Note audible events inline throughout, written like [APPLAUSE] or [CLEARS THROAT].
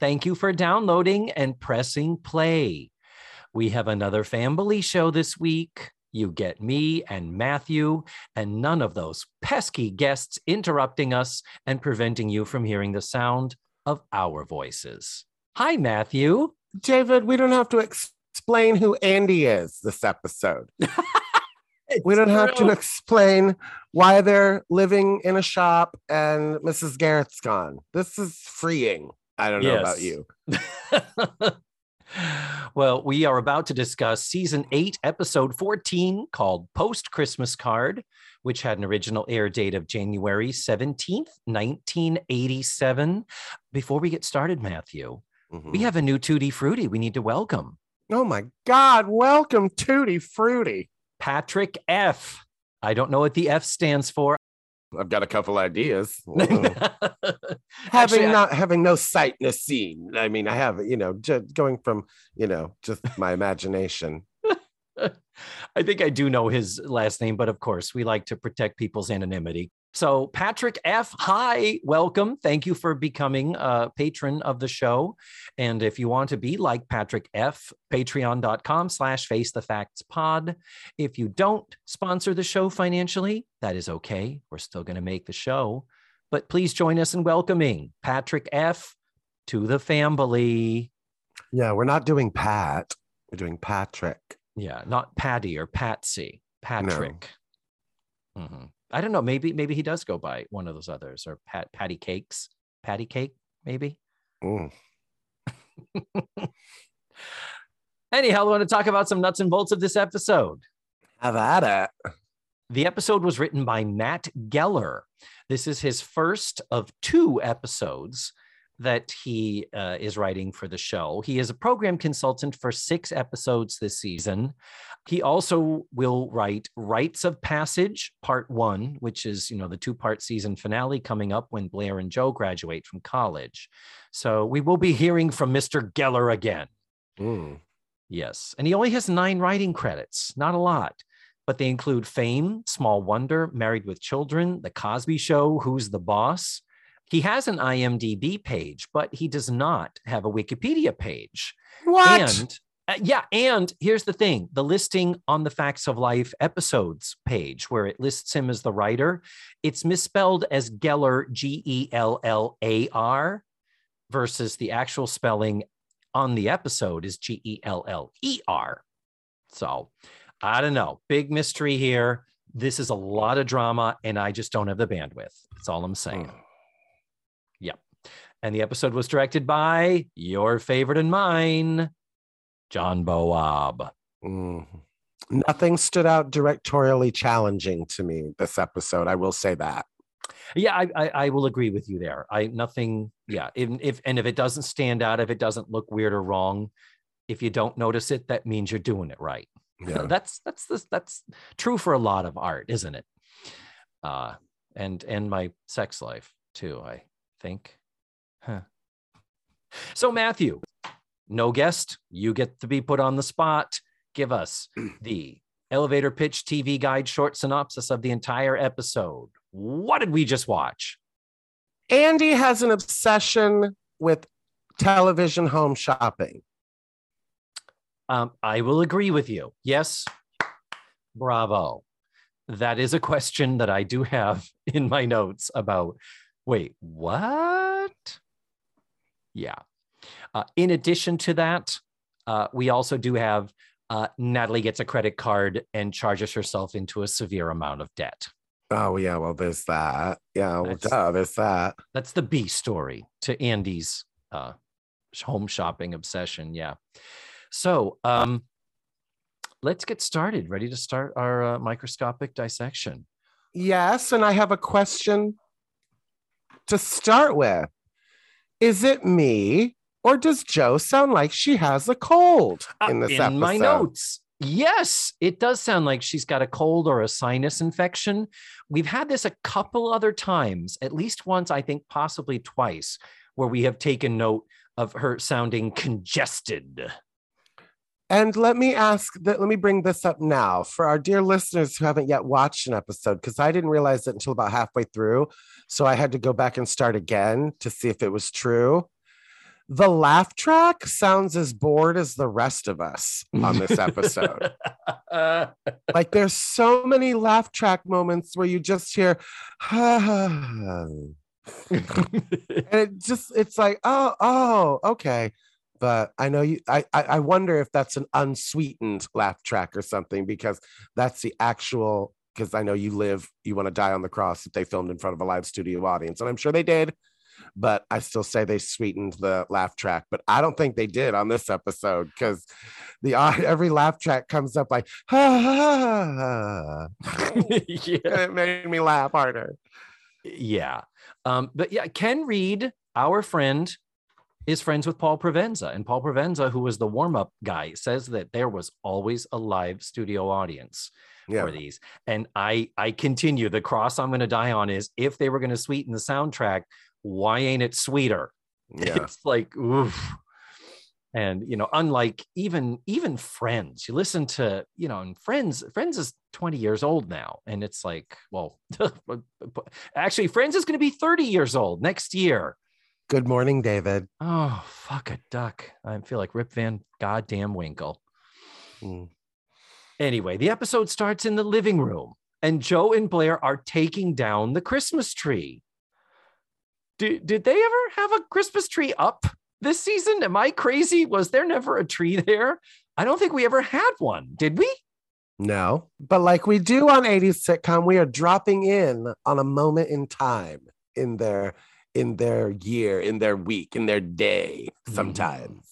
Thank you for downloading and pressing play. We have another family show this week. You get me and Matthew, and none of those pesky guests interrupting us and preventing you from hearing the sound of our voices. Hi, Matthew. David, we don't have to ex- explain who Andy is this episode. [LAUGHS] we don't have to explain why they're living in a shop and Mrs. Garrett's gone. This is freeing. I don't know about you. [LAUGHS] well, we are about to discuss season eight, episode 14, called Post Christmas Card, which had an original air date of January 17th, 1987. Before we get started, Matthew, mm-hmm. we have a new Tutti Frutti we need to welcome. Oh my God, welcome Tutti Frutti. Patrick F. I don't know what the F stands for. I've got a couple ideas. [LAUGHS] having not having no sight in a scene. I mean, I have you know just going from you know just my imagination. [LAUGHS] I think I do know his last name, but of course, we like to protect people's anonymity. So, Patrick F., hi, welcome. Thank you for becoming a patron of the show. And if you want to be like Patrick F., patreon.com slash face the facts pod. If you don't sponsor the show financially, that is okay. We're still going to make the show. But please join us in welcoming Patrick F. to the family. Yeah, we're not doing Pat, we're doing Patrick. Yeah, not Patty or Patsy, Patrick. No. Mm-hmm. I don't know. Maybe maybe he does go by one of those others or Pat Patty Cakes, Patty Cake, maybe. Mm. [LAUGHS] Anyhow, I want to talk about some nuts and bolts of this episode. Have at it. The episode was written by Matt Geller. This is his first of two episodes that he uh, is writing for the show. He is a program consultant for six episodes this season. He also will write Rites of Passage, Part One, which is you know the two-part season finale coming up when Blair and Joe graduate from college. So we will be hearing from Mr. Geller again. Mm. Yes, and he only has nine writing credits, not a lot. But they include Fame, Small Wonder, Married with Children, The Cosby Show, Who's the Boss, he has an IMDb page, but he does not have a Wikipedia page. What? And uh, yeah, and here's the thing: the listing on the Facts of Life episodes page, where it lists him as the writer, it's misspelled as Geller, G E L L A R, versus the actual spelling on the episode is G E L L E R. So I don't know. Big mystery here. This is a lot of drama, and I just don't have the bandwidth. That's all I'm saying. And the episode was directed by your favorite and mine, John Bowab. Mm. Nothing stood out directorially challenging to me this episode. I will say that. Yeah, I, I, I will agree with you there. I nothing. Yeah, if, if and if it doesn't stand out, if it doesn't look weird or wrong, if you don't notice it, that means you're doing it right. Yeah. [LAUGHS] that's that's this that's true for a lot of art, isn't it? Uh, and and my sex life too. I think. Huh. So, Matthew, no guest. You get to be put on the spot. Give us [CLEARS THROAT] the elevator pitch TV guide short synopsis of the entire episode. What did we just watch? Andy has an obsession with television home shopping. Um, I will agree with you. Yes. Bravo. That is a question that I do have [LAUGHS] in my notes about Wait, what? Yeah. Uh, in addition to that, uh, we also do have uh, Natalie gets a credit card and charges herself into a severe amount of debt. Oh yeah, well there's that. Yeah, well, duh, there's that. That's the B story to Andy's uh, home shopping obsession. Yeah. So um, let's get started. Ready to start our uh, microscopic dissection? Yes, and I have a question to start with. Is it me, Or does Joe sound like she has a cold in this Uh, in episode? my notes. Yes, it does sound like she's got a cold or a sinus infection. We've had this a couple other times, at least once, I think, possibly twice, where we have taken note of her sounding congested. And let me ask that let me bring this up now for our dear listeners who haven't yet watched an episode, because I didn't realize it until about halfway through. So I had to go back and start again to see if it was true. The laugh track sounds as bored as the rest of us on this episode. [LAUGHS] like there's so many laugh track moments where you just hear [LAUGHS] and it just it's like oh oh okay but i know you I, I i wonder if that's an unsweetened laugh track or something because that's the actual because i know you live you want to die on the cross that they filmed in front of a live studio audience and i'm sure they did but i still say they sweetened the laugh track but i don't think they did on this episode because the [LAUGHS] every laugh track comes up like ha, ha, ha, ha. yeah. and it made me laugh harder yeah. Um, but yeah, Ken Reed, our friend, is friends with Paul Provenza. And Paul Provenza, who was the warm up guy, says that there was always a live studio audience yeah for these. And I I continue. The cross I'm going to die on is if they were going to sweeten the soundtrack, why ain't it sweeter? [LAUGHS] yeah It's like oof. And you know, unlike even even Friends, you listen to you know, and Friends Friends is 20 years old now, and it's like, well, [LAUGHS] actually, Friends is going to be 30 years old next year. Good morning david Oh fuck a duck! I feel like Rip Van Goddamn Winkle. Mm. Anyway, the episode starts in the living room, and Joe and Blair are taking down the Christmas tree. Did, did they ever have a Christmas tree up this season? Am I crazy? Was there never a tree there? I don't think we ever had one, did we? No, but like we do on 80s sitcom, we are dropping in on a moment in time in their in their year, in their week, in their day mm. sometimes.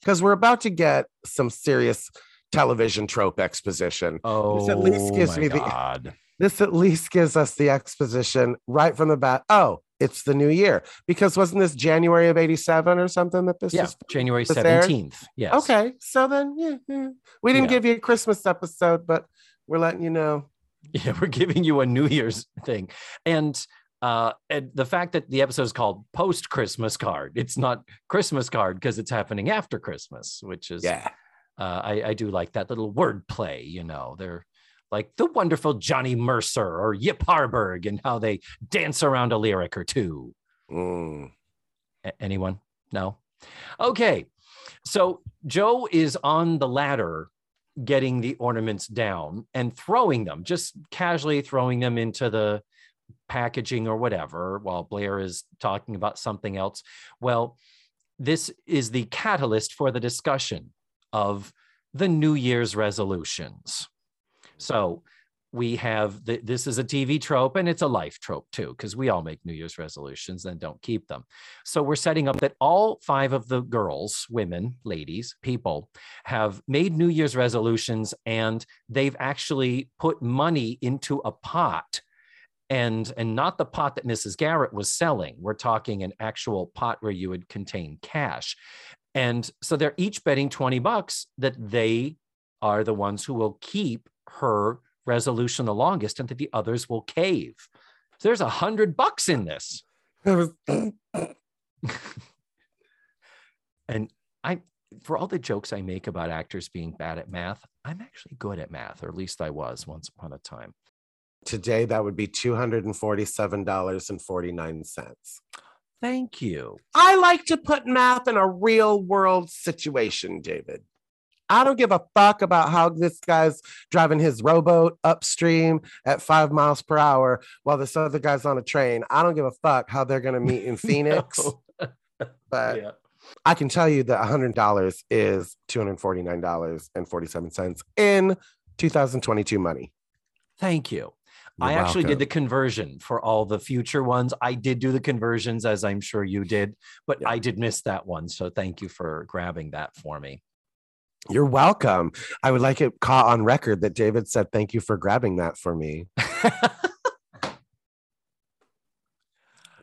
Because we're about to get some serious television trope exposition. Oh, this at least oh gives my me the- God. This at least gives us the exposition right from the bat. Oh, it's the new year. Because wasn't this January of 87 or something that this Yeah, was? January was aired? 17th. Yes. Okay. So then, yeah, yeah. we didn't Yeah. give you a Christmas episode, but we're letting you know. [LAUGHS] Yeah, we're giving you a New Year's thing. And uh and the fact that the episode is called post Christmas card, it's not Christmas card because it's happening after Christmas, which is Yeah. uh, I, I do like that little word play, you know. They're like the wonderful Johnny Mercer or Yip Harburg and how they dance around a lyric or two. Mm. A- anyone? No. Okay. So Joe is on the ladder getting the ornaments down and throwing them, just casually throwing them into the packaging or whatever while Blair is talking about something else. Well, this is the catalyst for the discussion of the New Year's resolutions. So we have the, this is a TV trope and it's a life trope too, because we all make New Year's resolutions and don't keep them. So we're setting up that all five of the girls, women, ladies, people have made New Year's resolutions and they've actually put money into a pot and and not the pot that Mrs. Garrett was selling. We're talking an actual pot where you would contain cash. And so they're each betting 20 bucks that they are the ones who will keep her resolution the longest and that the others will cave. So there's a hundred bucks in this. [LAUGHS] And I, for all the jokes I make about actors being bad at math, I'm actually good at math, or at least I was once upon a time. Today, that would be $247.49. Thank you. I like to put math in a real world situation, David. I don't give a fuck about how this guy's driving his rowboat upstream at five miles per hour while this other guy's on a train. I don't give a fuck how they're going to meet in [LAUGHS] Phoenix. [LAUGHS] But yeah. I can tell you that $100 is $249.47 in 2022 money. Thank you. You're I actually did the conversion for all the future ones. I did do the conversions, as I'm sure you did, but Yeah. I did miss that one. So thank you for grabbing that for me. You're welcome. I would like it caught on record that David said, Thank you for grabbing that for me. [LAUGHS]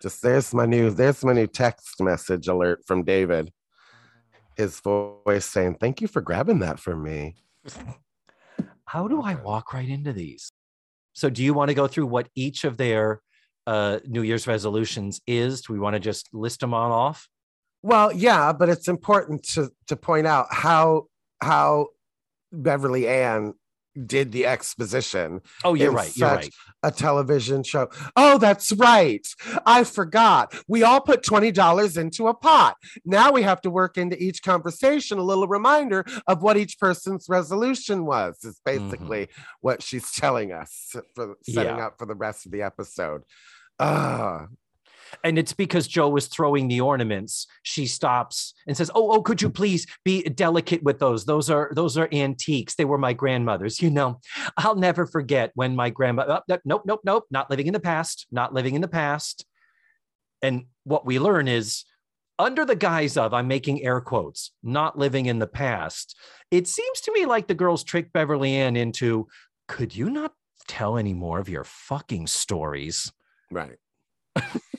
Just there's my new there's my new text message alert from David. his voice saying, Thank you for grabbing that for me. [LAUGHS] How do I walk right into these? So, do you want to go through what each of their uh, New Year's resolutions is? Do we want to just list them all off? Well, yeah, but it's important to to point out how how Beverly Ann did the exposition Oh, you're right. You're right. a television show. Oh, that's right. I forgot. We all put $20 into a pot. Now we have to work into each conversation a little reminder of what each person's resolution was, is basically what she's telling us for setting Yeah. up for the rest of the episode. Ah, And it's because Joe was throwing the ornaments. She stops and says, "Oh, oh, could you please be delicate with those? Those are those are antiques. They were my grandmother's. You know, I'll never forget when my grandma. Oh, no, nope, nope, nope. Not living in the past. Not living in the past." And what we learn is, under the guise of I'm making air quotes, not living in the past. It seems to me like the girls tricked Beverly Ann into, "Could you not tell any more of your fucking stories?" right. [LAUGHS]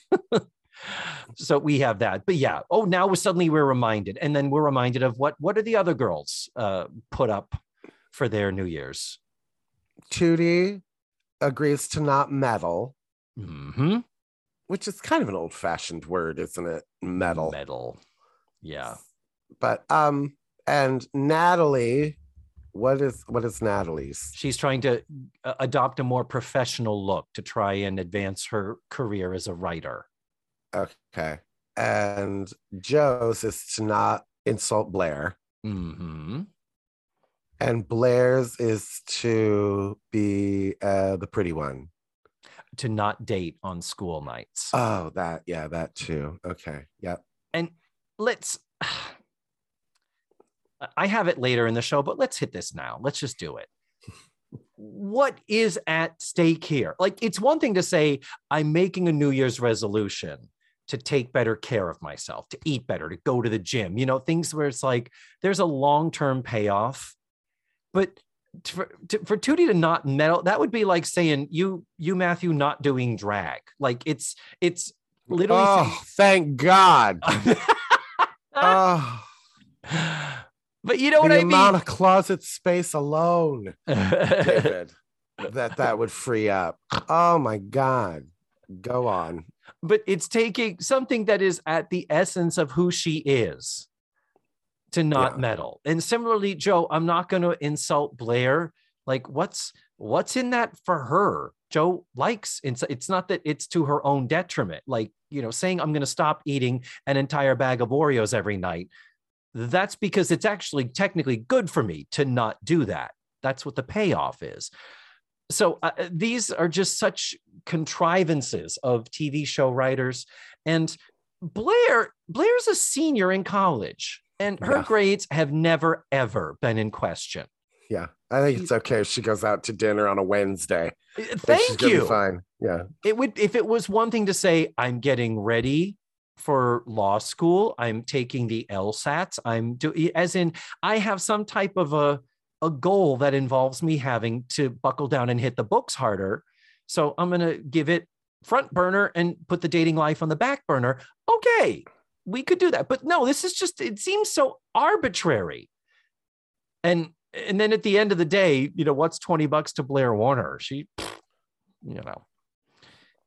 so we have that. But yeah oh now we're suddenly we're reminded. And then we're reminded of what what are the other girls uh put up for their new year's? Tootie agrees to not meddle, hmm which is kind of an old fashioned word, isn't it? Meddle. medal yeah. But, um, and Natalie, what is what is Natalie's? she's trying to uh, adopt a more professional look to try and advance her career as a writer Okay. And Joe's is to not insult Blair. hmm And Blair's is to be uh, the pretty one. to not date on school nights Oh, that, yeah, that too. Okay. Yep. and let's [SIGHS] I have it later in the show, but let's hit this now. Let's just do it. What is at stake here? Like, it's one thing to say, I'm making a New Year's resolution to take better care of myself, to eat better, to go to the gym, you know, things where it's like there's a long term payoff. But for, to, for Tootie to not meddle, that would be like saying, you, you, Matthew, not doing drag. Like, it's, it's literally. Oh, thank God. [LAUGHS] oh, but you know the what I mean? The amount of closet space alone, [LAUGHS] David, that that would free up. Oh my God. Go on. But it's taking something that is at the essence of who she is to not Yeah. meddle. And similarly, Joe, I'm not going to insult Blair. Like, what's what's in that for her? Joe likes it's it's not that it's to her own detriment. Like, you know, saying I'm going to stop eating an entire bag of Oreos every night. That's because it's actually technically good for me to not do that. That's what the payoff is. So uh, these are just such contrivances of TV show writers. And Blair, Blair's a senior in college, and her Yeah. grades have never ever been in question. Yeah. I think it's okay if she goes out to dinner on a Wednesday. Uh, Thank you. Fine. Yeah. It would if it was one thing to say, I'm getting ready for law school. I'm taking the LSATs. I'm doing as in I have some type of a a goal that involves me having to buckle down and hit the books harder. So I'm gonna give it front burner and put the dating life on the back burner. Okay, we could do that. But no, this is just it seems so arbitrary. And and then at the end of the day, you know, what's 20 bucks to Blair Warner? She, you know,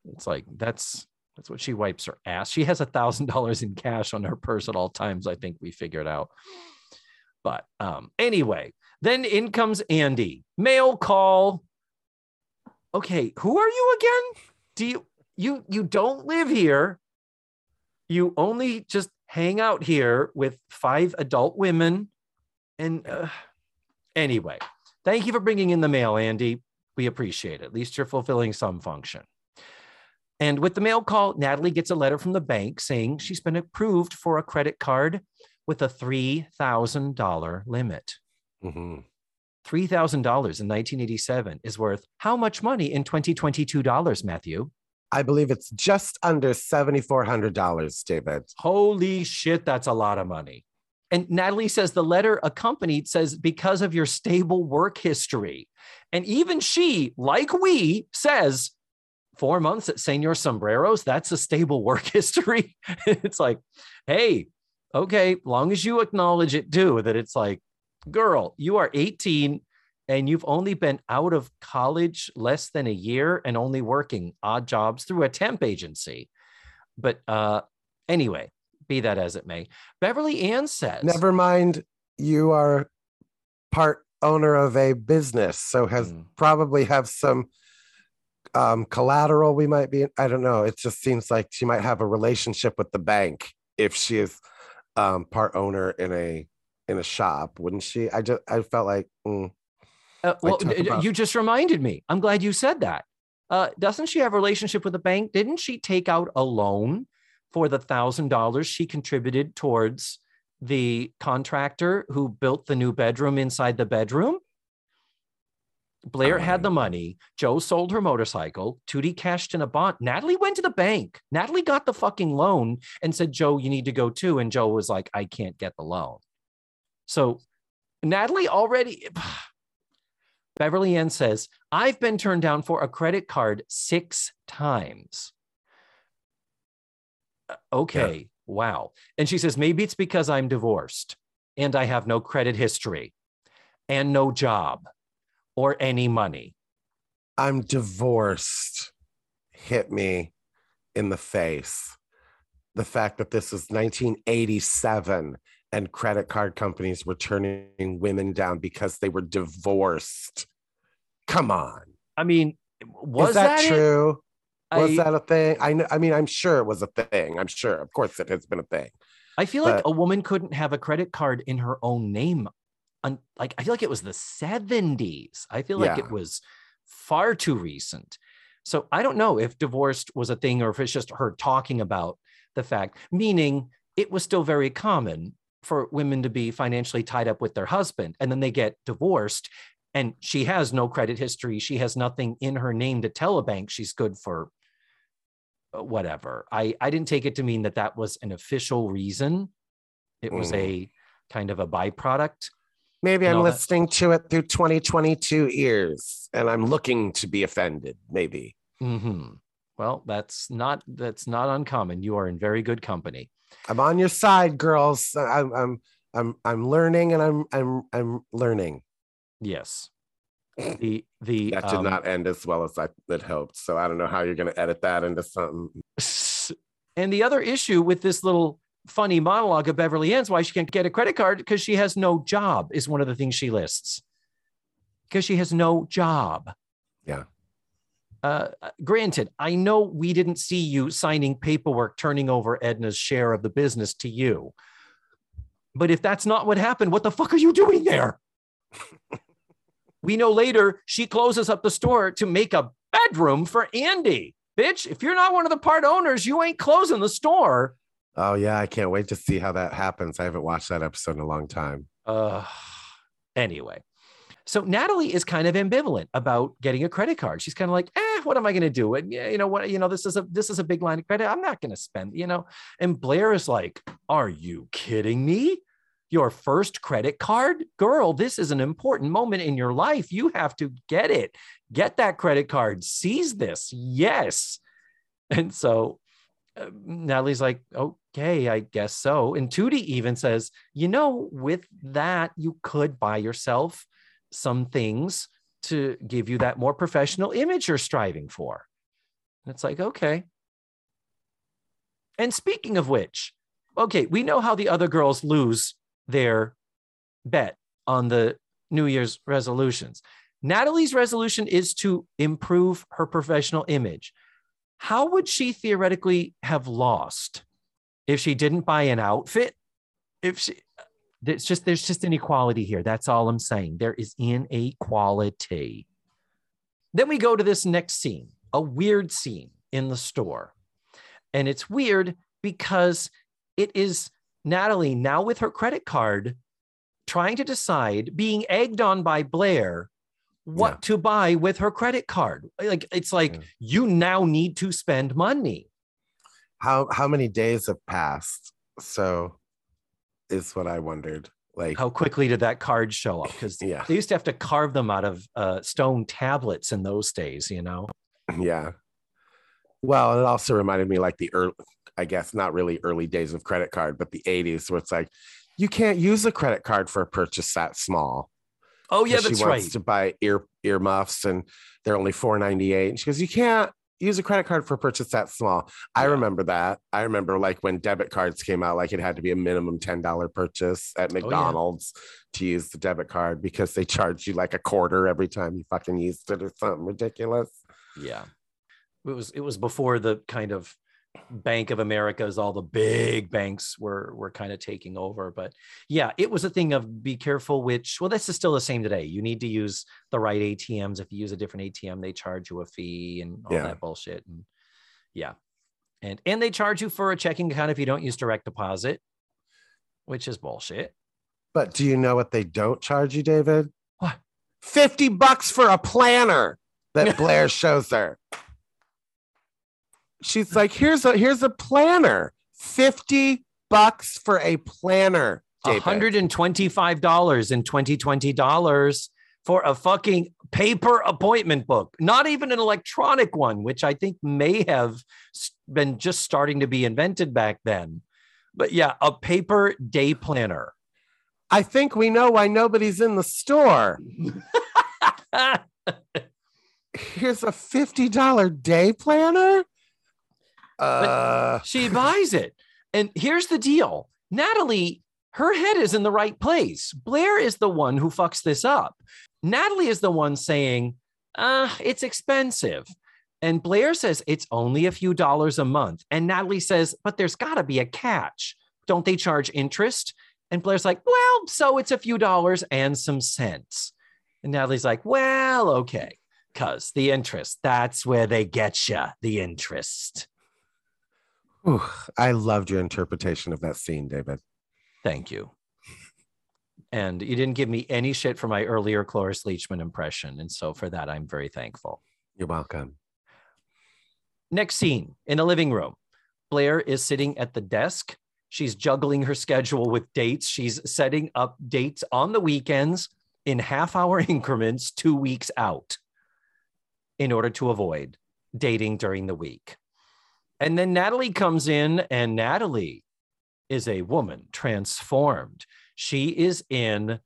it's like that's that's what she wipes her ass. She has a thousand dollars in cash on her purse at all times. I think we figured out. But um, anyway, then in comes Andy. Mail call. Okay, who are you again? Do you you you don't live here? You only just hang out here with five adult women. And uh, anyway, thank you for bringing in the mail, Andy. We appreciate it. At least you're fulfilling some function. And with the mail call, Natalie gets a letter from the bank saying she's been approved for a credit card with a $3,000 limit. Mhm. $3,000 in 1987 is worth how much money in 2022 dollars, Matthew? I believe it's just under $7,400, David. Holy shit, that's a lot of money. And Natalie says the letter accompanied says, because of your stable work history. And even she, like we, says, four months at Senor Sombreros, that's a stable work [LAUGHS] history. it's like, hey, Okay, long as you acknowledge it too, that it's like, girl, you are 18 and you've only been out of college less than a year and only working odd jobs through a temp agency. But uh anyway, be that as it may, Beverly Ann says, Never mind, you are part owner of a business, so has Mm. probably have some um, collateral. We might be. I don't know. It just seems like she might have a relationship with the bank if she is um, part owner in a in a shop, wouldn't she? I just I felt like mm, Uh, well, talk d- d- about- you just reminded me. I'm glad you said that. Uh, doesn't she have a relationship with the bank? Didn't she take out a loan for the thousand dollars she contributed towards the contractor who built the new bedroom inside the bedroom? Blair had the money. Joe sold her motorcycle. Tootie cashed in a bond. Natalie went to the bank. Natalie got the fucking loan and said, Joe, you need to go too. And Joe was like, I can't get the loan. So Natalie already. [SIGHS] Beverly Ann says, I've been turned down for a credit card six times. Uh, Okay. Wow. And she says, maybe it's because I'm divorced and I have no credit history and no job or any money. I'm divorced. Hit me in the face. The fact that this is 1987 and credit card companies were turning women down because they were divorced. Come on. I mean, was is that, it? true? Was that a thing? I know. I mean, I'm sure it was a thing. I'm sure. Of course, it has been a thing. I feel like a woman couldn't have a credit card in her own name. Un- like I feel like it was the 70s. I feel like Yeah. it was far too recent. So I don't know if divorced was a thing or if it's just her talking about the fact, meaning it was still very common for women to be financially tied up with their husband and then they get divorced and she has no credit history. She has nothing in her name to tell a bank she's good for uh, whatever. I, I didn't take it to mean that that was an official reason. It was Mm. a kind of a byproduct. Maybe I'm all that. listening to it through 2022 ears, and I'm looking to be offended. Maybe. hmm Well, that's not that's not uncommon. You are in very good company. I'm on your side, girls. I'm I'm I'm I'm learning, and I'm I'm I'm learning. Yes. The the That did um, not end as well as I had hoped. So I don't know how you're going to edit that into something. And the other issue with this little funny monologue of Beverly Ann's why she can't get a credit card because she has no job is one of the things she lists. Because she has no job. Yeah. Uh, granted, I know we didn't see you signing paperwork turning over Edna's share of the business to you. But if that's not what happened, what the fuck are you doing there? [LAUGHS] we know later she closes up the store to make a bedroom for Andy. Bitch, if you're not one of the part owners, you ain't closing the store. Oh yeah, I can't wait to see how that happens. I haven't watched that episode in a long time. Uh, anyway, so Natalie is kind of ambivalent about getting a credit card. She's kind of like, eh, what am I going to do? And you know what? You know, this is a this is a big line of credit. I'm not going to spend. You know, and Blair is like, are you kidding me? Your first credit card, girl. This is an important moment in your life. You have to get it. Get that credit card. Seize this. Yes. And so uh, Natalie's like, okay, I guess so. And Tootie even says, you know, with that, you could buy yourself some things to give you that more professional image you're striving for. And it's like, okay. And speaking of which, okay, we know how the other girls lose their bet on the New Year's resolutions. Natalie's resolution is to improve her professional image. How would she theoretically have lost if she didn't buy an outfit? If she, it's just there's just inequality here. That's all I'm saying. There is inequality. Then we go to this next scene, a weird scene in the store. And it's weird because it is Natalie now with her credit card trying to decide, being egged on by Blair, what Yeah. to buy with her credit card. Like it's like Yeah. you now need to spend money. How how many days have passed? So is what I wondered. Like How quickly did that card show up? Because yeah, they used to have to carve them out of uh, stone tablets in those days, you know? [LAUGHS] yeah. Well, it also reminded me like the early I guess not really early days of credit card, but the 80s where it's like, you can't use a credit card for a purchase that small. Oh yeah, that's she wants right. to buy ear earmuffs and they're only 4.98. And she goes, You can't use a credit card for a purchase that small. I Yeah. remember that. I remember like when debit cards came out, like it had to be a minimum $10 purchase at Oh, yeah. McDonald's to use the debit card because they charged you like a quarter every time you fucking used it or something ridiculous. Yeah. It was it was before the kind of Bank of America's all the big banks were were kind of taking over. But yeah, it was a thing of be careful which well, this is still the same today. You need to use the right ATMs. If you use a different ATM, they charge you a fee and all Yeah. that bullshit. And yeah. And and they charge you for a checking account if you don't use direct deposit, which is bullshit. But do you know what they don't charge you, David? What? 50 bucks for a planner that [LAUGHS] Blair shows her. She's like, here's a here's a planner. 50 bucks for a planner. David. $125 and 2020 dollars for a fucking paper appointment book, not even an electronic one, which I think may have been just starting to be invented back then. But yeah, a paper day planner. I think we know why nobody's in the store. [LAUGHS] Here's a $50 day planner. Uh she buys it. And here's the deal Natalie, her head is in the right place. Blair is the one who fucks this up. Natalie is the one saying, uh, it's expensive. And Blair says it's only a few dollars a month. And Natalie says, but there's got to be a catch. Don't they charge interest? And Blair's like, well, so it's a few dollars and some cents. And Natalie's like, well, okay, because the interest, that's where they get you, the interest. Whew, I loved your interpretation of that scene, David. Thank you. And you didn't give me any shit for my earlier Cloris Leachman impression. And so for that, I'm very thankful. You're welcome. Next scene in the living room. Blair is sitting at the desk. She's juggling her schedule with dates. She's setting up dates on the weekends in half hour [LAUGHS] increments, two weeks out, in order to avoid dating during the week. And then Natalie comes in, and Natalie is a woman transformed. She is in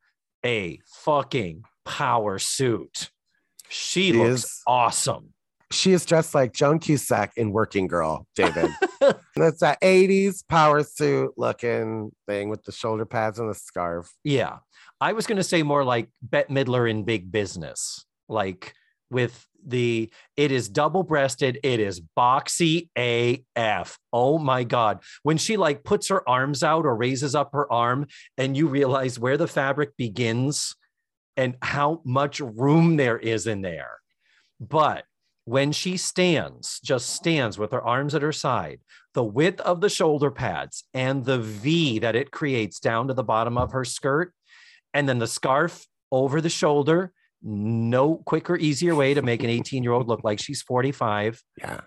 a fucking power suit. She, She looks is. awesome. She is dressed like Joan Cusack in Working Girl, David. [LAUGHS] That's that 80s power suit looking thing with the shoulder pads and the scarf. Yeah. I was going to say more like Bette Midler in big business, like with the, it is double breasted, it is boxy AF. Oh my God. When she like puts her arms out or raises up her arm and you realize where the fabric begins and how much room there is in there. But when she stands, just stands with her arms at her side, the width of the shoulder pads and the V that it creates down to the bottom of her skirt, and then the scarf over the shoulder. No quicker, easier way to make an [LAUGHS] 18 year old look like she's 45 Yeah.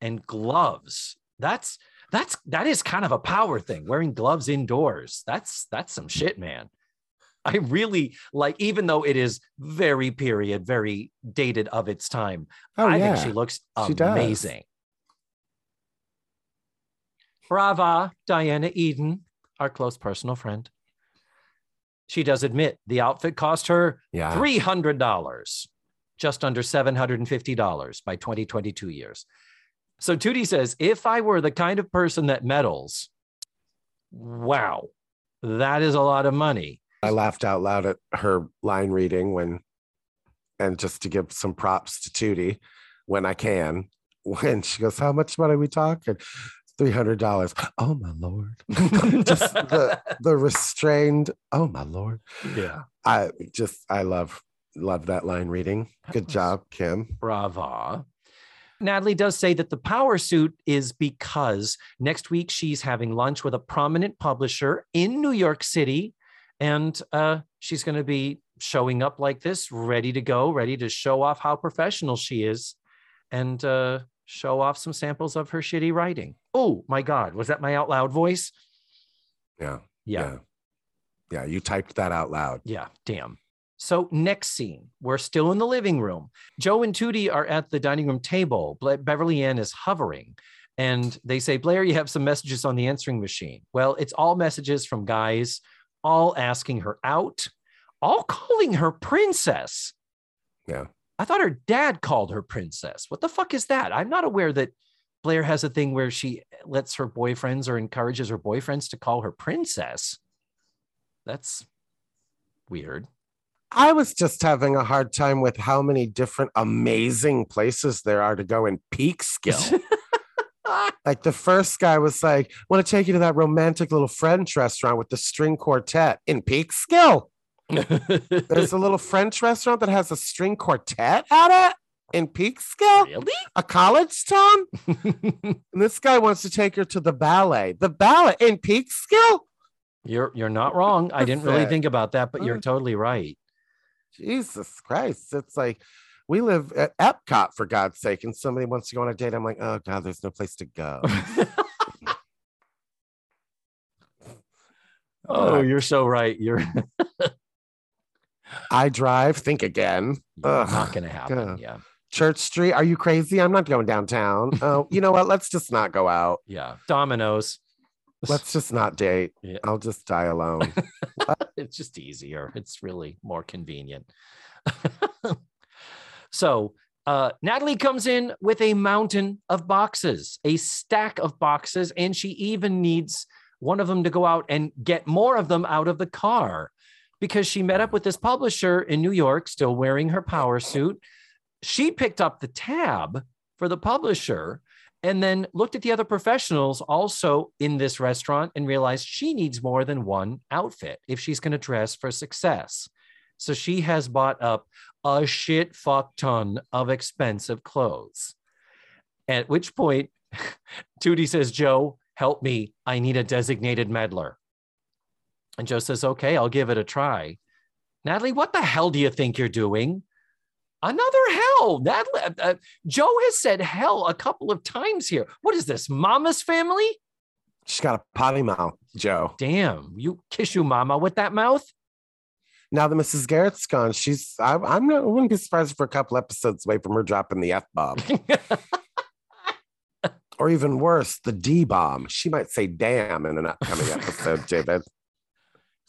and gloves. That's that's that is kind of a power thing. Wearing gloves indoors. That's that's some shit, man. I really like, even though it is very period, very dated of its time. Oh, I yeah. think she looks She does. amazing. Brava, Diana Eden, our close personal friend. She does admit the outfit cost her yeah. $300, just under $750 by 2022 years. So Tootie says, if I were the kind of person that meddles, wow, that is a lot of money. I laughed out loud at her line reading when, and just to give some props to Tootie when I can, [LAUGHS] when she goes, How much money are we talking? $300. Oh, my Lord. [LAUGHS] just the, [LAUGHS] the restrained, oh, my Lord. Yeah. I just, I love, love that line reading. Good job, Kim. Bravo. Natalie does say that the power suit is because next week she's having lunch with a prominent publisher in New York City. And uh, she's going to be showing up like this, ready to go, ready to show off how professional she is and uh, show off some samples of her shitty writing. Oh my God, was that my out loud voice? Yeah. Yeah. Yeah. Yeah. You typed that out loud. Yeah, damn. So next scene, we're still in the living room. Joe and Tootie are at the dining room table. Ble- Beverly Ann is hovering, And they say, Blair, you have some messages on the answering machine. Well, it's all messages from guys, all asking her out, all calling her princess. Yeah. I thought her dad called her princess. What the fuck is that? I'm not aware that Blair has a thing where she lets her boyfriends or encourages her boyfriends to call her princess. That's weird. I was just having a hard time with how many different amazing places there are to go in Peekskill. [LAUGHS] like the first guy was like, want to take you to that romantic little French restaurant with the string quartet in Peekskill. There's a little French restaurant that has a string quartet at it in Peekskill, really? a college town. [LAUGHS] and this guy wants to take her to the ballet. The ballet in Peekskill? You're you're not wrong. I didn't really think about that, but you're Uh. totally right. Jesus Christ. It's like we live at Epcot for God's sake, and somebody wants to go on a date. I'm like, oh God, there's no place to go. [LAUGHS] [LAUGHS] oh, you're so right. You're I drive, think again. Ugh, not gonna happen. God. Yeah. Church Street, are you crazy? I'm not going downtown. [LAUGHS] Oh, you know what? Let's just not go out. Yeah. Dominoes. Let's just not date. Yeah. I'll just die alone. [LAUGHS] it's just easier. It's really more convenient. [LAUGHS] so uh, Natalie comes in with a mountain of boxes, a stack of boxes, and she even needs one of them to go out and get more of them out of the car because she met up with this publisher in New York, still wearing her power suit. She picked up the tab for the publisher and then looked at the other professionals also in this restaurant and realized she needs more than one outfit if she's going to dress for success. So she has bought up a shit fuck ton of expensive clothes. At which point, [LAUGHS] Tootie says, Joe, help me. I need a designated meddler. And Joe says, okay, I'll give it a try. Natalie, what the hell do you think you're doing? Another hell. Natalie, uh, uh, Joe has said hell a couple of times here. What is this, Mama's family? She's got a potty mouth, Joe. Damn, you kiss your mama with that mouth? Now that Mrs. Garrett's gone, she's I, I'm not I wouldn't be surprised for a couple episodes away from her dropping the F bomb. [LAUGHS] or even worse, the D bomb. She might say damn in an upcoming episode, [LAUGHS] David.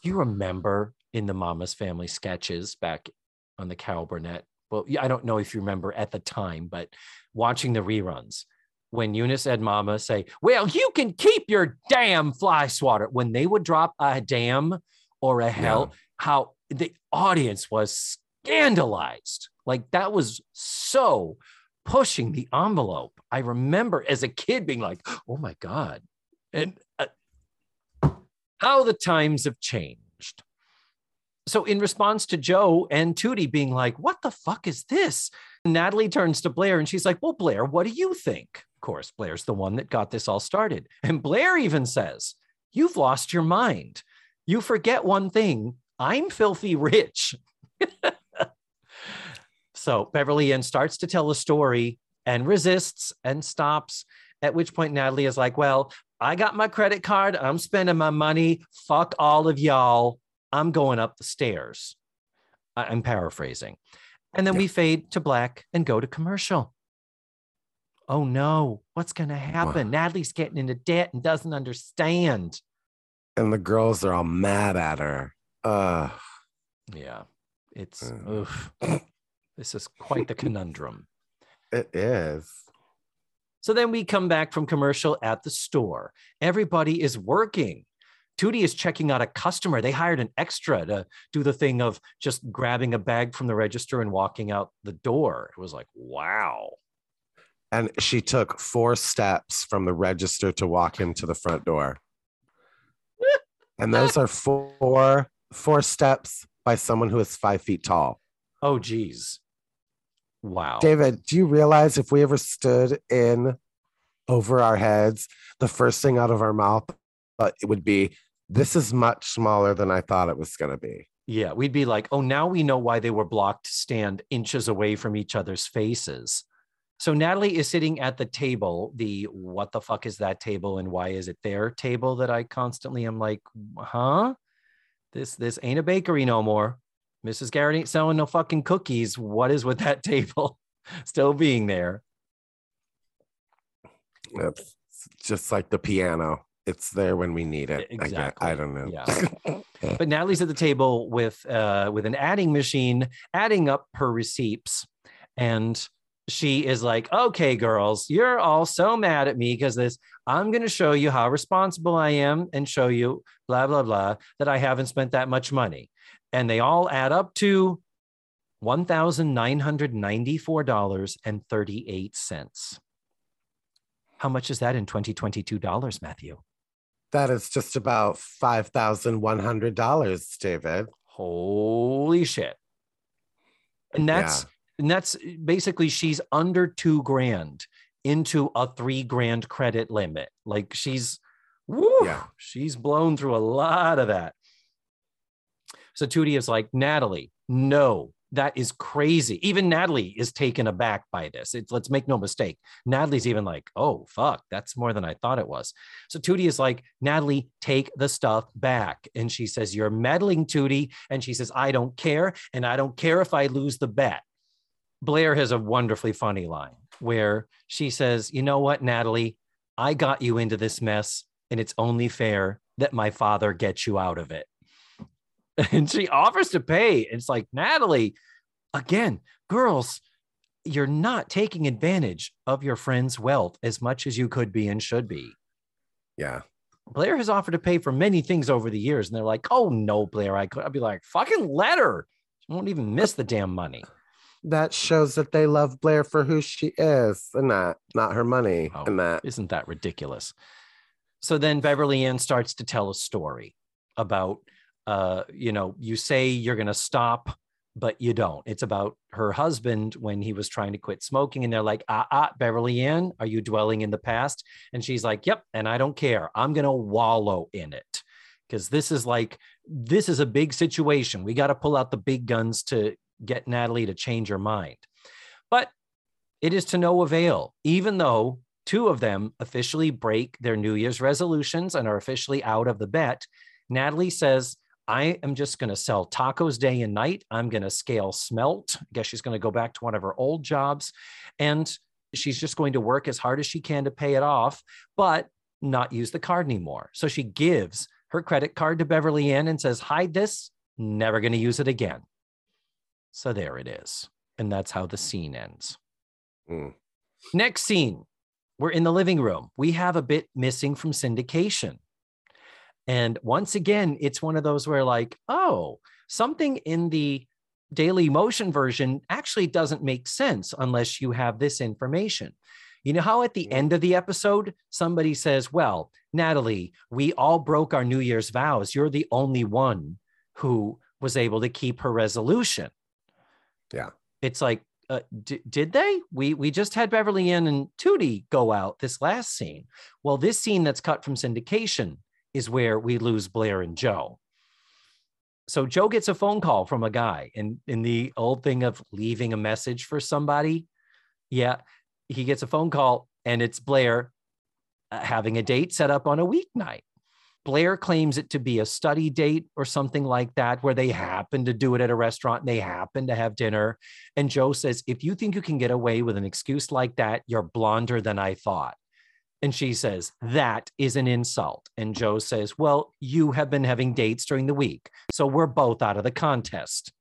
Do you remember in the Mama's Family sketches back on the Carol Burnett? Well, I don't know if you remember at the time, but watching the reruns, when Eunice and Mama say, Well, you can keep your damn fly swatter, when they would drop a damn or a hell, how the audience was scandalized. Like that was so pushing the envelope. I remember as a kid being like, Oh my God. And how the times have changed. So, in response to Joe and Tootie being like, What the fuck is this? Natalie turns to Blair and she's like, Well, Blair, what do you think? Of course, Blair's the one that got this all started. And Blair even says, You've lost your mind. You forget one thing I'm filthy rich. [LAUGHS] so, Beverly Ann starts to tell a story and resists and stops. At which point, Natalie is like, Well, I got my credit card. I'm spending my money. Fuck all of y'all. I'm going up the stairs. I- I'm paraphrasing. And then Yeah. we fade to black and go to commercial. Oh no, what's going to happen? Natalie's getting into debt and doesn't understand. And the girls are all mad at her. Uh Yeah, it's, oof. this is quite the [LAUGHS] conundrum. it is. So then we come back from commercial at the store. Everybody is working. Tootie is checking out a customer. They hired an extra to do the thing of just grabbing a bag from the register and walking out the door. It was like, wow. And she took four steps from the register to walk him to the front door. [LAUGHS] And those are four four steps by someone who is five feet tall. Oh, geez. Wow. David, do you realize if we ever stood in over our heads, the first thing out of our mouth uh, it would be, "This is much smaller than I thought it was going to be." Yeah, we'd be like, oh, now we know why they were blocked to stand inches away from each other's faces. So Natalie is sitting at the table, the what the fuck is that table and why is it their table that I constantly am like, huh? This this ain't a bakery no more. Mrs. Garrett ain't selling no fucking cookies. What is with that [LAUGHS] table still being there? It's just like the piano. It's there when we need it. I. Exactly. I don't know. Yeah. [LAUGHS] But Natalie's at the table with uh, with an adding machine, adding up her receipts, and she is like, "Okay, girls, you're all so mad at me because this. I'm going to show you how responsible I am, and show you blah blah blah that I haven't spent that much money." And they all add up to one thousand nine hundred ninety four dollars and thirty eight cents. How much is that in 2022 dollars, Matthew? That is just about five thousand one hundred dollars, David. Holy shit. And that's and that's basically she's under two grand into a three grand credit limit. Like she's woo, Yeah. she's blown through a lot of that. So Tootie is like, Natalie, no, that is crazy. Even Natalie is taken aback by this. Let's make no mistake. Natalie's even like, oh fuck, that's more than I thought it was. So Tootie is like, Natalie, take the stuff back. And she says, You're meddling, Tootie. And she says, I don't care. And I don't care if I lose the bet. Blair has a wonderfully funny line where she says, You know what, Natalie? I got you into this mess, and it's only fair that my father gets you out of it. [LAUGHS] And she offers to pay. It's like, Natalie, again, girls, you're not taking advantage of your friend's wealth as much as you could be and should be. Yeah. Blair has offered to pay for many things over the years, and they're like, "Oh no, Blair, I could." I'd be like, "Fucking let her. She won't even miss the damn money." That shows that they love Blair for who she is and not not her money. Oh. And that Isn't that ridiculous? So then Beverly Ann starts to tell a story about, uh, you know, you say you're going to stop, but you don't. It's about her husband when he was trying to quit smoking. And they're like, ah, ah, Beverly Ann, are you dwelling in the past? And she's like, yep. And I don't care. I'm going to wallow in it because this is like, this is a big situation. We got to pull out the big guns to get Natalie to change her mind. But it is to no avail, even though two of them officially break their New Year's resolutions and are officially out of the bet. Natalie says, I am just going to sell tacos day and night. I'm going to scale smelt. I guess she's going to go back to one of her old jobs. And she's just going to work as hard as she can to pay it off, but not use the card anymore. So she gives her credit card to Beverly Ann and says, Hide this, never going to use it again. So there it is. And that's how the scene ends. Mm. Next scene, we're in the living room. We have a bit missing from syndication. And once again, it's one of those where, like, oh, something in the Daily Motion version actually doesn't make sense unless you have this information. You know how at the end of the episode, somebody says, Well, Natalie, we all broke our New Year's vows. You're the only one who was able to keep her resolution. Yeah. It's like, uh, d- did they? We we just had Beverly Ann and Tootie go out this last scene. Well, this scene that's cut from syndication is where we lose Blair and Joe. So Joe gets a phone call from a guy, and in the old thing of leaving a message for somebody, yeah, he gets a phone call, and it's Blair uh, having a date set up on a weeknight. Blair claims it to be a study date or something like that, where they happen to do it at a restaurant and they happen to have dinner. And Joe says, If you think you can get away with an excuse like that, you're blonder than I thought. And she says, That is an insult. And Joe says, Well, you have been having dates during the week. So we're both out of the contest.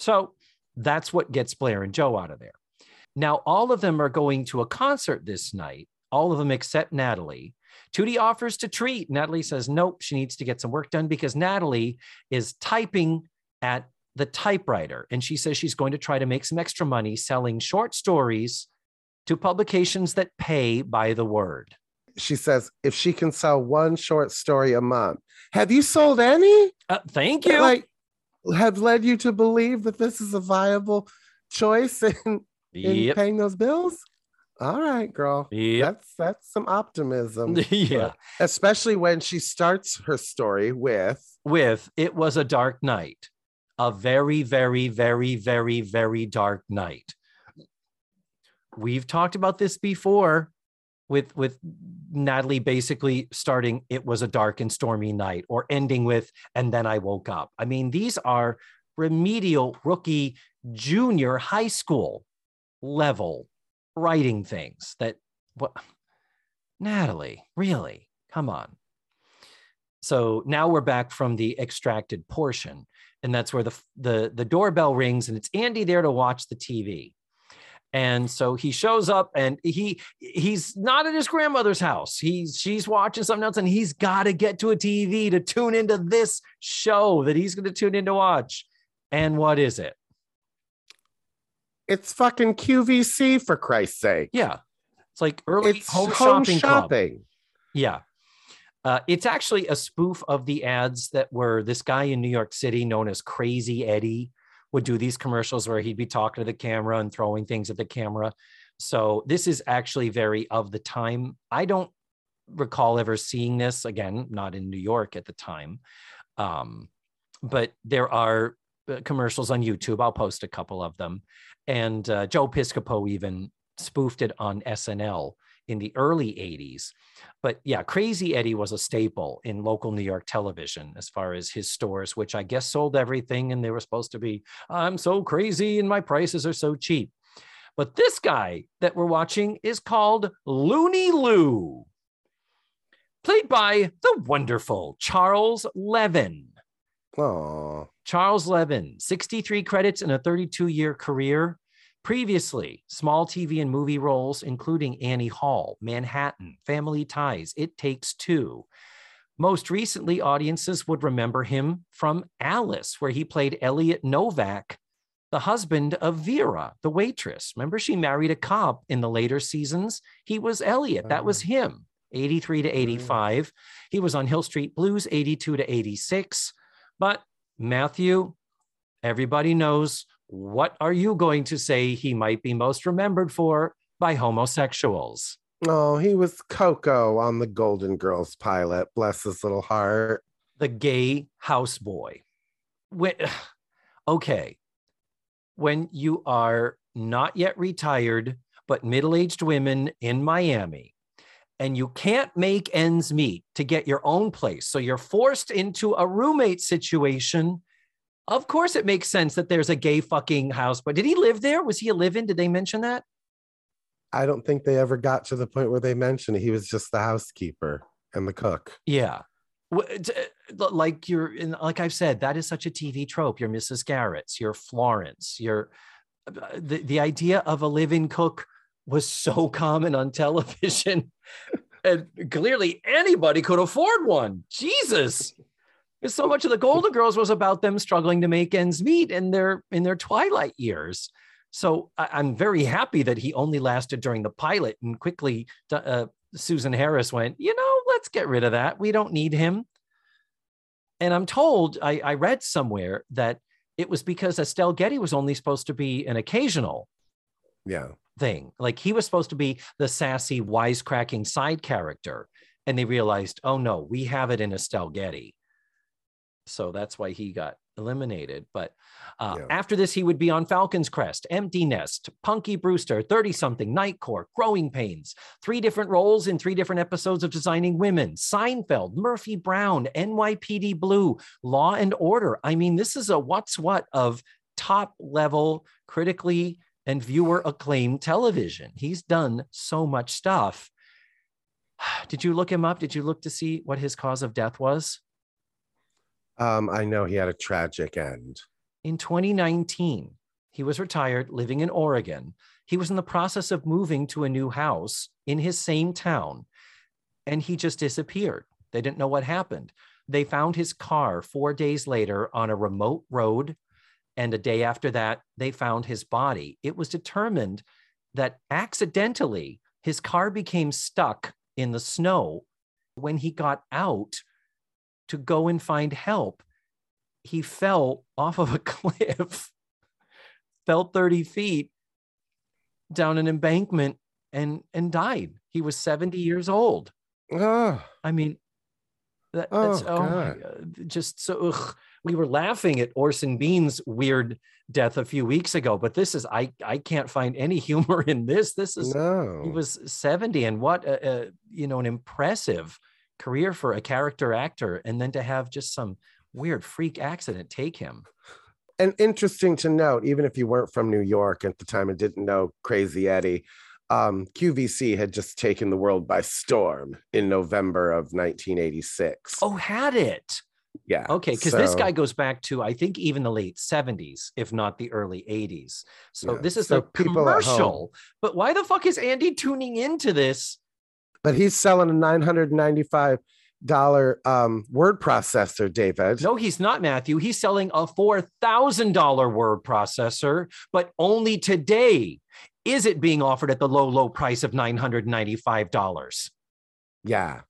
So that's what gets Blair and Joe out of there. Now, all of them are going to a concert this night, all of them except Natalie. Tootie offers to treat. Natalie says, Nope, she needs to get some work done because Natalie is typing at the typewriter. And she says she's going to try to make some extra money selling short stories to publications that pay by the word. She says if she can sell one short story a month. Have you sold any? Uh, thank that, you. Like have led you to believe that this is a viable choice in, in yep. paying those bills? All right, girl. Yep. That's that's some optimism. [LAUGHS] yeah. Especially when she starts her story with With It Was a Dark Night, a very, very, very, very, very dark night. We've talked about this before with with Natalie basically starting it was a dark and stormy night or ending with and then I woke up. I mean these are remedial rookie junior high school level writing things that what Natalie, really? Come on. So now we're back from the extracted portion, and that's where the the the doorbell rings, and it's Andy there to watch the TV. And so he shows up, and he he's not at his grandmother's house. He's she's watching something else, and he's got to get to a TV to tune into this show that he's going to tune in to watch. And what is it? It's fucking QVC for Christ's sake. Yeah, it's like early It's home, home shopping. club. Yeah. Uh, it's actually a spoof of the ads that were this guy in New York City known as Crazy Eddie would do these commercials where he'd be talking to the camera and throwing things at the camera. So this is actually very of the time. I don't recall ever seeing this again, not in New York at the time. Um, but there are uh, commercials on YouTube. I'll post a couple of them. And uh, Joe Piscopo even spoofed it on SNL in the early 80s. But yeah, Crazy Eddie was a staple in local New York television as far as his stores, which I guess sold everything and they were supposed to be, I'm so crazy and my prices are so cheap. But this guy that we're watching is called Looney Lou, played by the wonderful Charles Levin. Oh, Charles Levin, 63 credits in a 32 year career. Previously, small TV and movie roles, including Annie Hall, Manhattan, Family Ties, It Takes Two. Most recently, audiences would remember him from Alice, where he played Elliot Novak, the husband of Vera, the waitress. Remember, she married a cop in the later seasons? He was Elliot. That was uh-huh. him, 83 to 85. He was on Hill Street Blues, 82 to 86. But Matthew, everybody knows what are you going to say he might be most remembered for by homosexuals? oh, he was Coco on the Golden Girls pilot. Bless his little heart. The gay houseboy. When, [SIGHS] okay. When you are not yet retired, but middle aged women in Miami, and you can't make ends meet to get your own place. So you're forced into a roommate situation. Of course, it makes sense that there's a gay fucking house. But did he live there? Was he a live in? Did they mention that? I don't think they ever got to the point where they mentioned it. He was just the housekeeper and the cook. Yeah. Uh, Like you're in, like I've said, that is such a TV trope. You're Mrs. Garrett's, you're Florence, you're uh, the, the idea of a live-in cook was so [LAUGHS] common on television. [LAUGHS] and clearly anybody could afford one. Jesus. Because so much of the Golden Girls was about them struggling to make ends meet in their in their twilight years. So I, I'm very happy that he only lasted during the pilot and quickly uh, Susan Harris went, you know, let's get rid of that. We don't need him. And I'm told, I, I read somewhere that it was because Estelle Getty was only supposed to be an occasional Yeah. thing. Like he was supposed to be the sassy, wisecracking side character. And they realized, oh no, we have it in Estelle Getty. So that's why he got eliminated. But uh, Yeah. after this, he would be on Falcon's Crest, Empty Nest, Punky Brewster, 30 something, Night Court, Growing Pains, three different roles in three different episodes of Designing Women, Seinfeld, Murphy Brown, NYPD Blue, Law and Order. I mean, this is a what's what of top level, critically and viewer acclaimed television. He's done so much stuff. [SIGHS] Did you look him up? Did you look to see what his cause of death was? Um, I know he had a tragic end. In 2019, he was retired, living in Oregon. He was in the process of moving to a new house in his same town, and he just disappeared. They didn't know what happened. They found his car four days later on a remote road. And a day after that, they found his body. It was determined that accidentally his car became stuck in the snow. When he got out to go and find help, he fell off of a [LAUGHS] cliff, fell 30 feet down an embankment and and died. He was 70 years old. Oh, I mean, that, Oh, that's oh. God, just so ugh. we were laughing at Orson Bean's weird death a few weeks ago, but this is I I can't find any [LAUGHS] humor in this. This is no. he was 70 and what a, a you know an impressive career for a character actor and then to have just some weird freak accident take him. and interesting to note, even if you weren't from New York at the time and didn't know Crazy Eddie, um, QVC had just taken the world by storm in November of 1986. Oh, had it? yeah. Okay, because this guy goes back to I think even the late 70s, if not the early 80s. So Yeah, this is so home- commercial. But why the fuck is Andy tuning into this? But he's selling a 995 dollar um, word processor, David. No, he's not, Matthew. He's selling a $4,000 word processor, but only today is it being offered at the low, low price of $995. Yeah.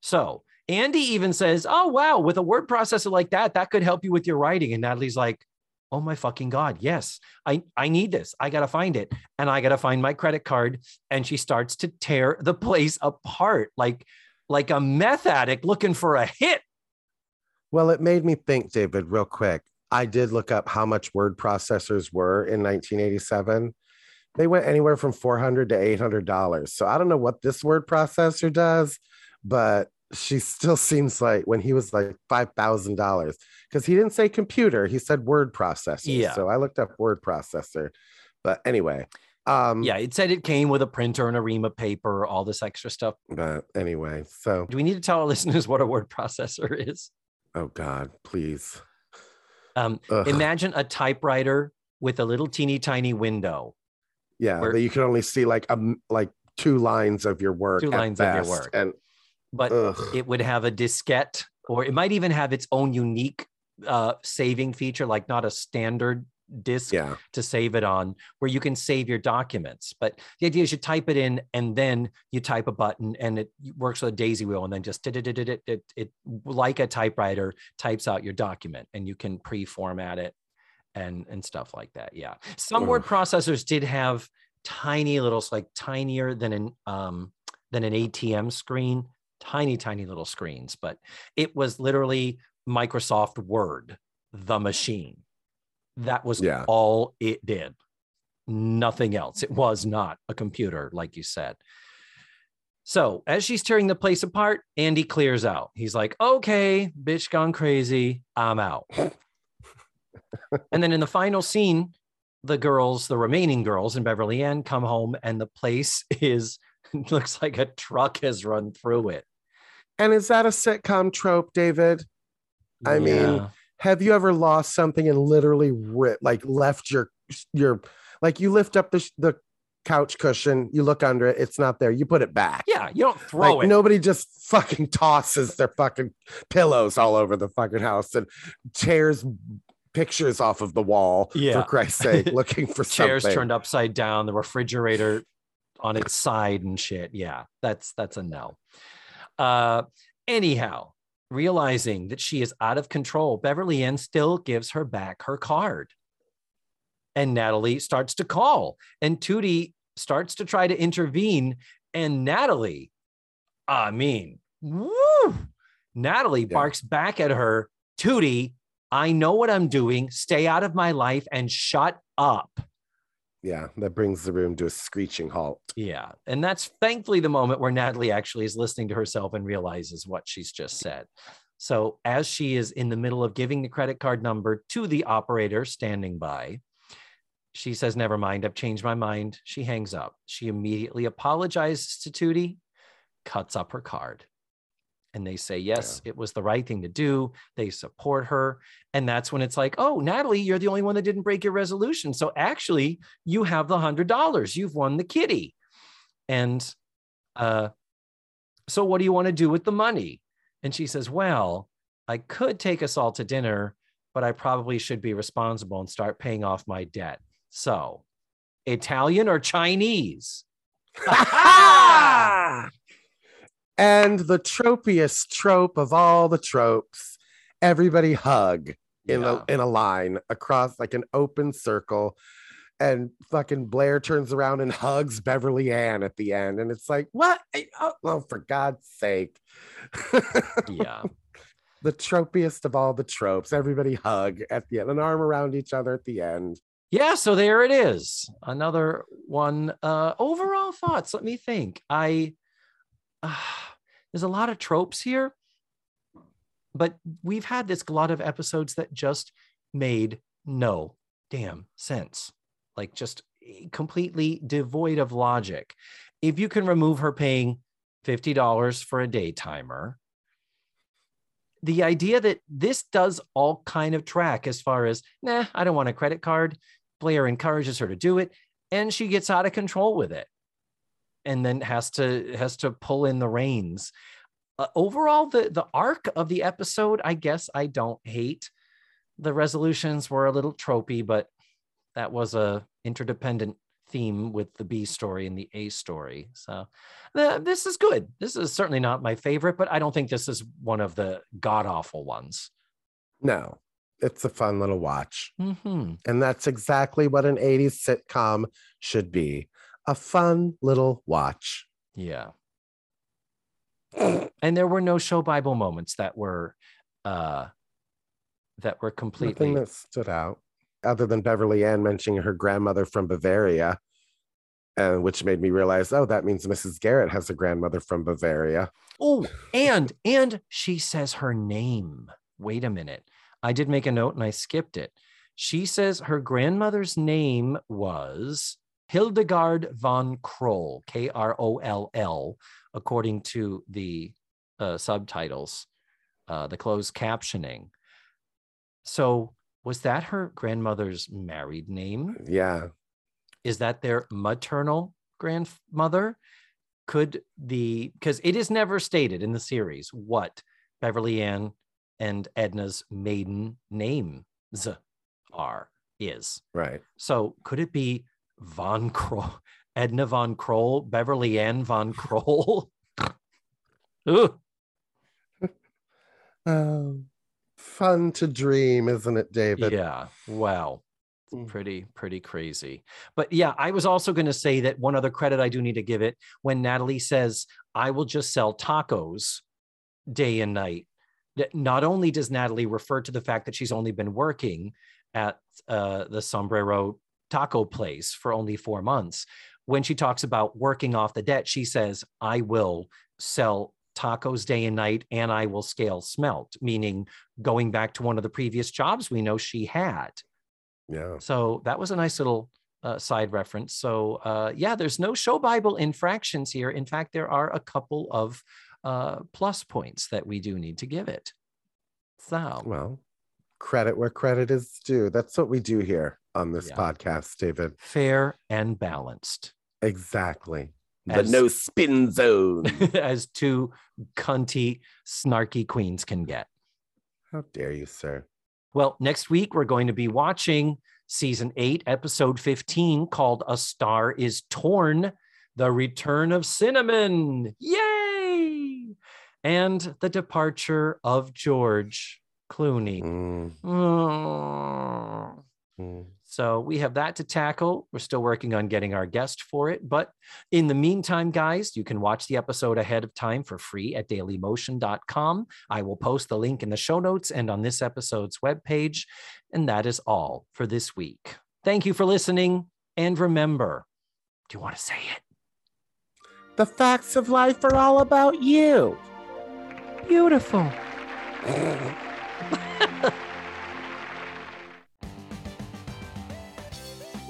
So Andy even says, Oh, wow, with a word processor like that, that could help you with your writing. And Natalie's like, Oh my fucking God. Yes, I, I need this. I got to find it. And I got to find my credit card. And she starts to tear the place apart like, like a meth addict looking for a hit. Well, it made me think, David, real quick. I did look up how much word processors were in 1987. They went anywhere from 400 to 800 dollars. So I don't know what this word processor does, but she still seems like when he was like five thousand dollars because he didn't say computer, he said word processor. Yeah. So I looked up word processor. But anyway, um, Yeah, it said it came with a printer and a ream of paper, all this extra stuff. But anyway, so Do we need to tell our [LAUGHS] listeners what a word processor is? oh God, please. Um, Ugh. imagine a typewriter with a little teeny tiny window. yeah, where- that you can only see like um like two lines of your work. Two lines of your work. And but ugh. it would have a diskette or it might even have its own unique uh, saving feature, like not a standard disk yeah. to save it on, where you can save your documents. But the idea is you type it in and then you type a button and it works with a daisy wheel and then just it, it, like a typewriter types out your document and you can pre-format it and and stuff like that. Yeah. Some word processors did have tiny little like tinier than an um than an ATM screen, tiny, tiny little screens, but it was literally Microsoft Word, the machine. That was Yeah. all it did. Nothing else. It was not a computer, like you said. So as she's tearing the place apart, Andy clears out. He's like, okay, bitch gone crazy. I'm out. and then in the final scene, the girls, the remaining girls in Beverly Ann come home and the place [LAUGHS] is looks like a truck has run through it. And is that a sitcom trope, David? I mean, Have you ever lost something and literally ri like left your your like you lift up the the couch cushion, you look under it, it's not there, you put it back. yeah, you don't throw like it. nobody just fucking tosses their fucking pillows all over the fucking house and tears pictures off of the wall Yeah. for Christ's sake, [LAUGHS] looking for chairs something. turned upside down, the refrigerator on its side and shit. Yeah, that's that's a no. Uh anyhow, realizing that she is out of control, Beverly Ann still gives her back her card. And Natalie starts to call, and Tootie starts to try to intervene. And Natalie, I mean, woo! Natalie Yeah. barks back at her, Tootie, I know what I'm doing. Stay out of my life and shut up. Yeah, that brings the room to a screeching halt. Yeah. And that's thankfully the moment where Natalie actually is listening to herself and realizes what she's just said. So, as she is in the middle of giving the credit card number to the operator standing by, she says, Never mind, I've changed my mind. She hangs up. She immediately apologizes to Tootie, cuts up her card. And they say, Yes, it was the right thing to do. They support her. And that's when it's like, Oh, Natalie, you're the only one that didn't break your resolution. So, actually, you have the hundred dollars. You've won the kitty. And uh, so what do you want to do with the money? And she says, Well, I could take us all to dinner, but I probably should be responsible and start paying off my debt. So, Italian or Chinese? [LAUGHS] [LAUGHS] and the tropiest trope of all the tropes, everybody hug in Yeah. a in a line across like an open circle. And fucking Blair turns around and hugs Beverly Ann at the end. And it's like, what? Oh, oh, for God's sake. [LAUGHS] yeah. the tropiest of all the tropes. Everybody hug at the end, an arm around each other at the end. Yeah, so there it is. Another one. Uh, overall thoughts. Let me think. I [SIGHS] uh, there's a lot of tropes here, but we've had this lot of episodes that just made no damn sense. Like just completely devoid of logic. If you can remove her paying $50 for a day timer, the idea that this does all kind of track as far as, nah, I don't want a credit card. Blair encourages her to do it, and she gets out of control with it, and then has to has to pull in the reins. Uh, overall, the the arc of the episode, I guess, I don't hate. The resolutions were a little tropey, but that was a interdependent theme with the B story and the A story. So uh, this is good. This is certainly not my favorite, but I don't think this is one of the god awful ones. No, it's a fun little watch. Mm-hmm. And that's exactly what an 80s sitcom should be a fun little watch. Yeah. and there were no show Bible moments that were uh that were completely Nothing that stood out other than Beverly Ann mentioning her grandmother from Bavaria, and which made me realize, oh, that means Mrs. Garrett has a grandmother from Bavaria. Oh, [LAUGHS] and and she says her name. Wait a minute. I did make a note and I skipped it. She says her grandmother's name was Hildegard von Kroll, K R O L L, according to the uh, subtitles, uh, the closed captioning. So, was that her grandmother's married name? Yeah. Is that their maternal grandmother? Could the, because it is never stated in the series what Beverly Ann and Edna's maiden names are, is. Right. So could it be Von Kroll, Edna Von Kroll, Beverly Ann Von Kroll? [LAUGHS] Ooh, Oh, [LAUGHS] fun to dream, isn't it, David? yeah. Wow. Mm. Pretty, pretty crazy. But yeah, I was also going to say that one other credit I do need to give it when Natalie says, I will just sell tacos day and night. that Not only does Natalie refer to the fact that she's only been working at uh, the Sombrero taco place for only four months, when she talks about working off the debt, she says, I will sell tacos day and night and I will scale smelt, meaning going back to one of the previous jobs we know she had. Yeah. So that was a nice little uh, side reference. So uh, yeah, there's no show Bible infractions here. In fact, there are a couple of uh, plus points that we do need to give it. So Well, credit where credit is due. That's what we do here on this Yeah. podcast, David. fair and balanced, Exactly. The no spin zone. [LAUGHS] as two cunty, snarky queens can get. How dare you, sir? Well, next week we're going to be watching season eight, episode 15, called A Star is Torn The Return of Cinnamon. Yay! And the departure of George Clooney. Mm, Mm. mm. So we have that to tackle. We're still working on getting our guest for it. But in the meantime, guys, you can watch the episode ahead of time for free at dailymotion.com. I will post the link in the show notes and on this episode's webpage. And that is all for this week. Thank you for listening. And remember, do you want to say it? The facts of life are all about you. Beautiful. [LAUGHS]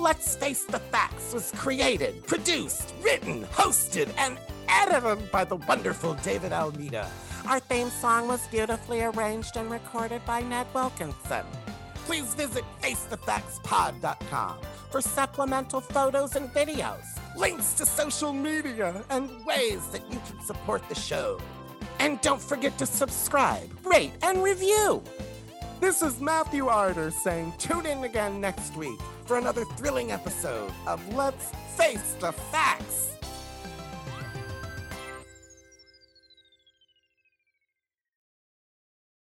Let's Face the Facts was created, produced, written, hosted, and edited by the wonderful David Almeida. Our theme song was beautifully arranged and recorded by Ned Wilkinson. Please visit FaceTheFactsPod.com for supplemental photos and videos, links to social media, and ways that you can support the show. And don't forget to subscribe, rate, and review. This is Matthew Arder saying tune in again next week for another thrilling episode of Let's Face the Facts.